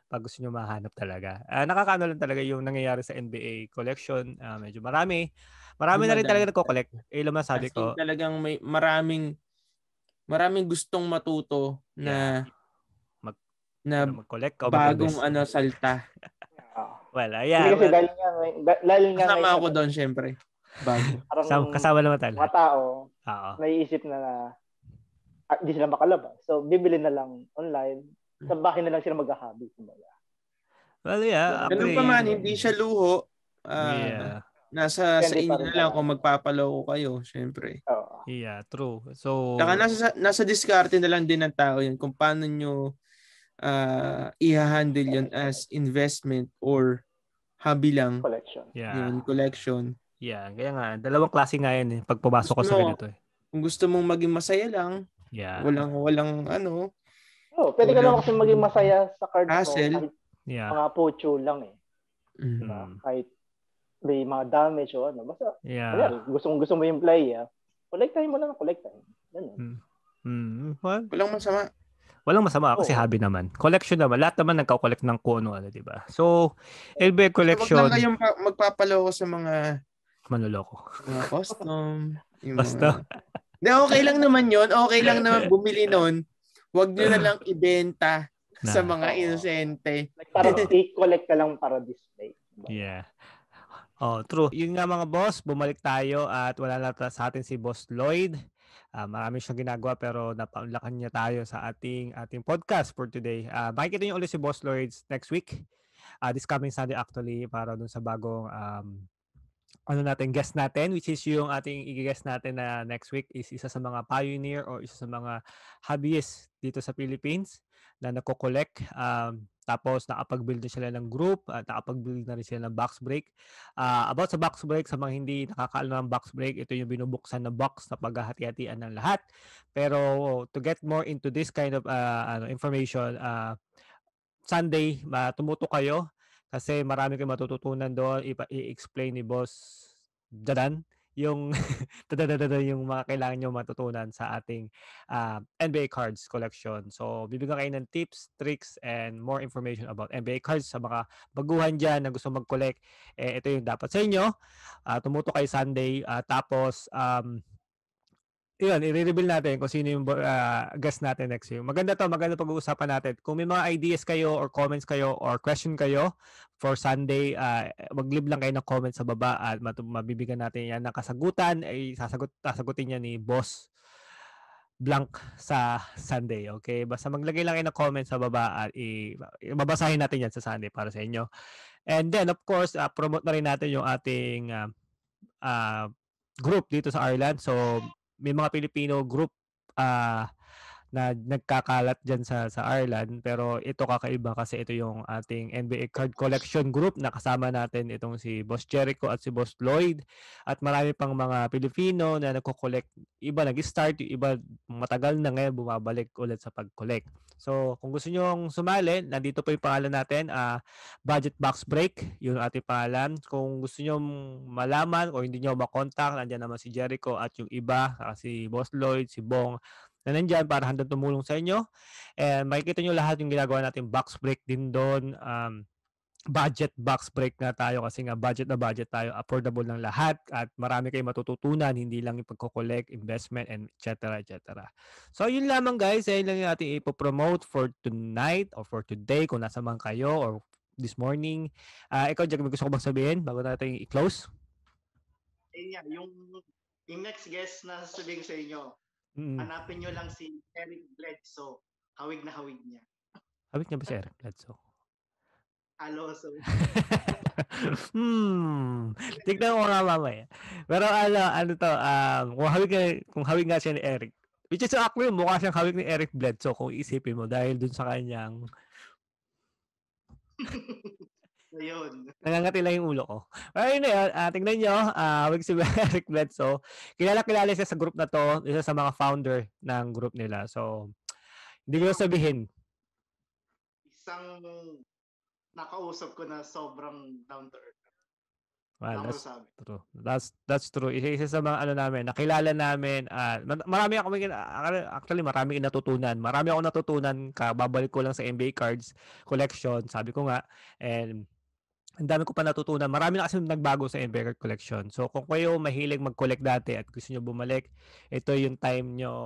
S1: pag gusto niyo mahanap talaga. Ah nakakaano lang talaga yung nangyayari sa NBA collection. Ah, medyo marami. Marami na rin talaga nagko-collect. Eh, lang sabi
S2: As in,
S1: ko.
S2: talagang may maraming maraming gustong matuto na
S1: Mag-
S2: na
S1: ano, mag-collect ka o
S2: bagong ano salta.
S3: Ah.
S1: Well,
S3: Hindi
S1: ayan.
S3: kasi
S1: well,
S3: dahil nga, dahil nga
S2: Kasama
S3: ngayon,
S2: ako doon syempre. Bago.
S3: parang
S1: kasama, kasama naman tayo.
S3: mga tao,
S1: Oo.
S3: naiisip na na ah, hindi sila makalabas. So, bibili na lang online. Sa bahay na lang sila maghahabi. kumbaga.
S1: Well, yeah.
S2: Ganun pa man, hindi siya luho. Ah,
S1: Yeah.
S2: Nasa sa
S3: Depende pa
S2: inyo na lang
S3: talaga.
S2: kung magpapaloko kayo, syempre.
S3: Oo.
S1: Yeah, true. So,
S2: Saka nasa, nasa diskarte na lang din ng tao yun kung paano nyo ah i-handle yun as investment or hobby lang.
S3: Collection.
S1: yeah.
S2: Yun, collection.
S1: Yeah, kaya nga, dalawang klase nga yan eh, pag pumasok ko sa
S2: mo-
S1: ganito eh.
S2: Kung gusto mong maging masaya lang,
S1: Yeah.
S2: walang walang ano,
S3: Oh, pwede ka
S2: Walang-
S3: naman kasi maging masaya sa card mo
S2: Hassle.
S3: kahit
S1: Yeah.
S3: mga pocho lang eh.
S2: mm,
S3: Diba?
S1: Mm.
S3: Kahit may mga damage o ano. Basta,
S1: Yeah.
S3: yeah. gusto mo gusto mo yung play, ah. Collect time mo lang, collect time. Ganun.
S1: Mm. Well,
S2: walang masama.
S1: Walang masama kasi
S3: Oo.
S1: hobby naman. Collection naman. Lahat naman nagko-collect ng kung ano, di ba? So, LB
S2: Huwag
S1: collection,
S2: kayong pa- magpapaloko sa mga
S1: manloloko.
S2: mga custom. yung
S1: Basta.
S2: mga- Hindi, okay lang naman yon Okay lang naman bumili nun. Huwag nyo na lang ibenta sa
S1: Na.
S2: mga
S3: Oo.
S2: inosente.
S3: Like, parang i-collect ka lang para display. Diba?
S1: Yeah. Oh, true. Yun nga mga boss, bumalik tayo at wala na ta- sa atin si Boss Lloyd. Ah, marami siyang ginagawa pero napaunlakan niya tayo sa ating ating podcast for today. Ah, makikita niyo ulit si Boss Lloyd next week. Ah, this coming Sunday actually para dun sa bagong um, ano natin guest natin which is yung ating i-guest natin na next week is isa sa mga pioneer or isa sa mga hobbyist dito sa Philippines na nagko-collect um, tapos nakapag-build na sila ng group at nakapag-build na rin sila ng box break. Ah, about sa box break, sa mga hindi nakakaalam ng box break, ito yung binubuksan na box na paghahati-hatian ng lahat. Pero to get more into this kind of ah, ano, information, ah, Sunday, tumuto kayo kasi marami kayong matututunan doon. I-explain ni Boss Dadan yung dadadada yung mga kailangan nyo matutunan sa ating ah, NBA cards collection. So, bibigyan kayo ng tips, tricks, and more information about NBA cards sa mga baguhan dyan na gusto mag-collect. Eh, ito yung dapat sa inyo. Ah, tumuto kayo Sunday. ah, tapos, um, yun, i-reveal natin kung sino yung ah, guest natin next year. Maganda to, maganda pag-uusapan natin. Kung may mga ideas kayo or comments kayo or question kayo for Sunday, uh, mag-leave lang kayo ng comment sa baba at matu- mabibigyan natin yan ng kasagutan. Ay sasagot, sasagutin niya ni Boss blank sa Sunday. Okay? Basta maglagay lang kayo ng comment sa baba at i- babasahin natin yan sa Sunday para sa inyo. And then, of course, ah, promote na rin natin yung ating ah, ah, group dito sa Ireland. So, may mga Pilipino group ah, na nagkakalat dyan sa, sa Ireland. Pero ito kakaiba kasi ito yung ating NBA card collection group na kasama natin itong si Boss Jericho at si Boss Lloyd. At marami pang mga Pilipino na nagko-collect. Iba nag-start, yung iba matagal na ngayon bumabalik ulit sa pag-collect. So, kung gusto nyo sumali, nandito po yung pangalan natin, ah Budget Box Break, yun ang ating pangalan. Kung gusto nyo malaman o hindi nyo makontak, nandiyan naman si Jericho at yung iba, ah, si Boss Lloyd, si Bong, na nandyan para handang tumulong sa inyo. And makikita nyo lahat yung ginagawa natin box break din doon. Um, budget box break nga tayo kasi nga budget na budget tayo, affordable ng lahat at marami kayong matututunan, hindi lang yung pagko-collect, investment, and et cetera, et cetera. So, yun lamang guys. Yan lang yung ating ipopromote for tonight or for today kung nasa man kayo or this morning. Uh, ikaw, Jack, gusto ko bang sabihin bago natin i-close?
S4: Ayun nga, yung, yung next guest na sasabihin sa inyo,
S1: Mm.
S4: hanapin nyo lang si Eric Bledsoe. Hawig na hawig niya.
S1: Hawik niya ba si Eric Bledsoe?
S4: Aloso.
S1: hmm. Tignan ko nga mamaya. Pero ano, ano to, um, kung hawig, nga- kung hawig nga siya ni Eric, which is actually mukha siyang hawig ni Eric Bledsoe kung isipin mo dahil dun sa kanyang
S4: Ayun.
S1: Nangangati lang yung ulo ko. Pero yun na yun, ah, tingnan nyo, uh, wag si Eric Bledsoe. Kilala-kilala siya sa group na to, isa sa mga founder ng group nila. So, hindi ko na sabihin.
S4: Isang nakausap ko na sobrang down to earth.
S1: Well, that's true. That's that's true. Isa, isa sa mga ano namin, nakilala namin. ah, ma- marami ako actually marami natutunan. Marami ako natutunan ka babalik ko lang sa NBA cards collection, sabi ko nga. And ang dami ko pa natutunan. Marami na kasi nagbago sa card collection. So kung kayo mahilig mag-collect dati at gusto niyo bumalik, ito yung time nyo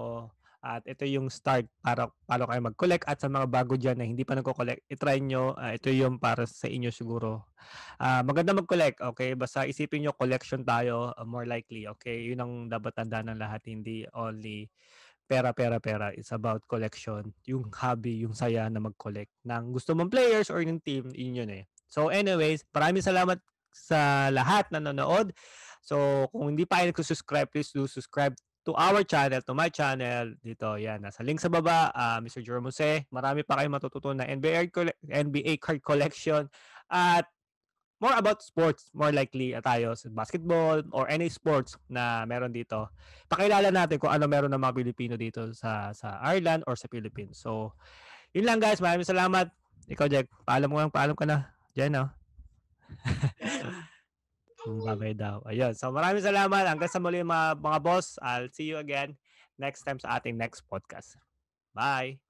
S1: at ito yung start para para kayo mag-collect at sa mga bago diyan na hindi pa nagko-collect, i-try nyo. ah, ito yung para sa inyo siguro. Ah, maganda mag-collect, okay? Basta isipin nyo collection tayo, ah, more likely, okay? Yun ang dapat tandaan ng lahat, hindi only pera, pera, pera. It's about collection. Yung hobby, yung saya na mag-collect ng gusto mong players or yung team, yun yun eh. So anyways, maraming salamat sa lahat na nanonood. So kung hindi pa kayo nagsusubscribe, please do subscribe to our channel, to my channel. Dito, yan. Nasa link sa baba, ah, Mr. Jerome Jose. Marami pa kayong matututunan na NBA, NBA card collection at more about sports, more likely uh, tayo sa basketball or any sports na meron dito. Pakilala natin kung ano meron ng mga Pilipino dito sa sa Ireland or sa Philippines. So, yun lang guys. Maraming salamat. Ikaw, Jack. Paalam mo lang. Paalam ka na. Diyan, no? Babay daw. Ayun. So, maraming salamat. Hanggang sa muli mga, mga boss. I'll see you again next time sa ating next podcast. Bye!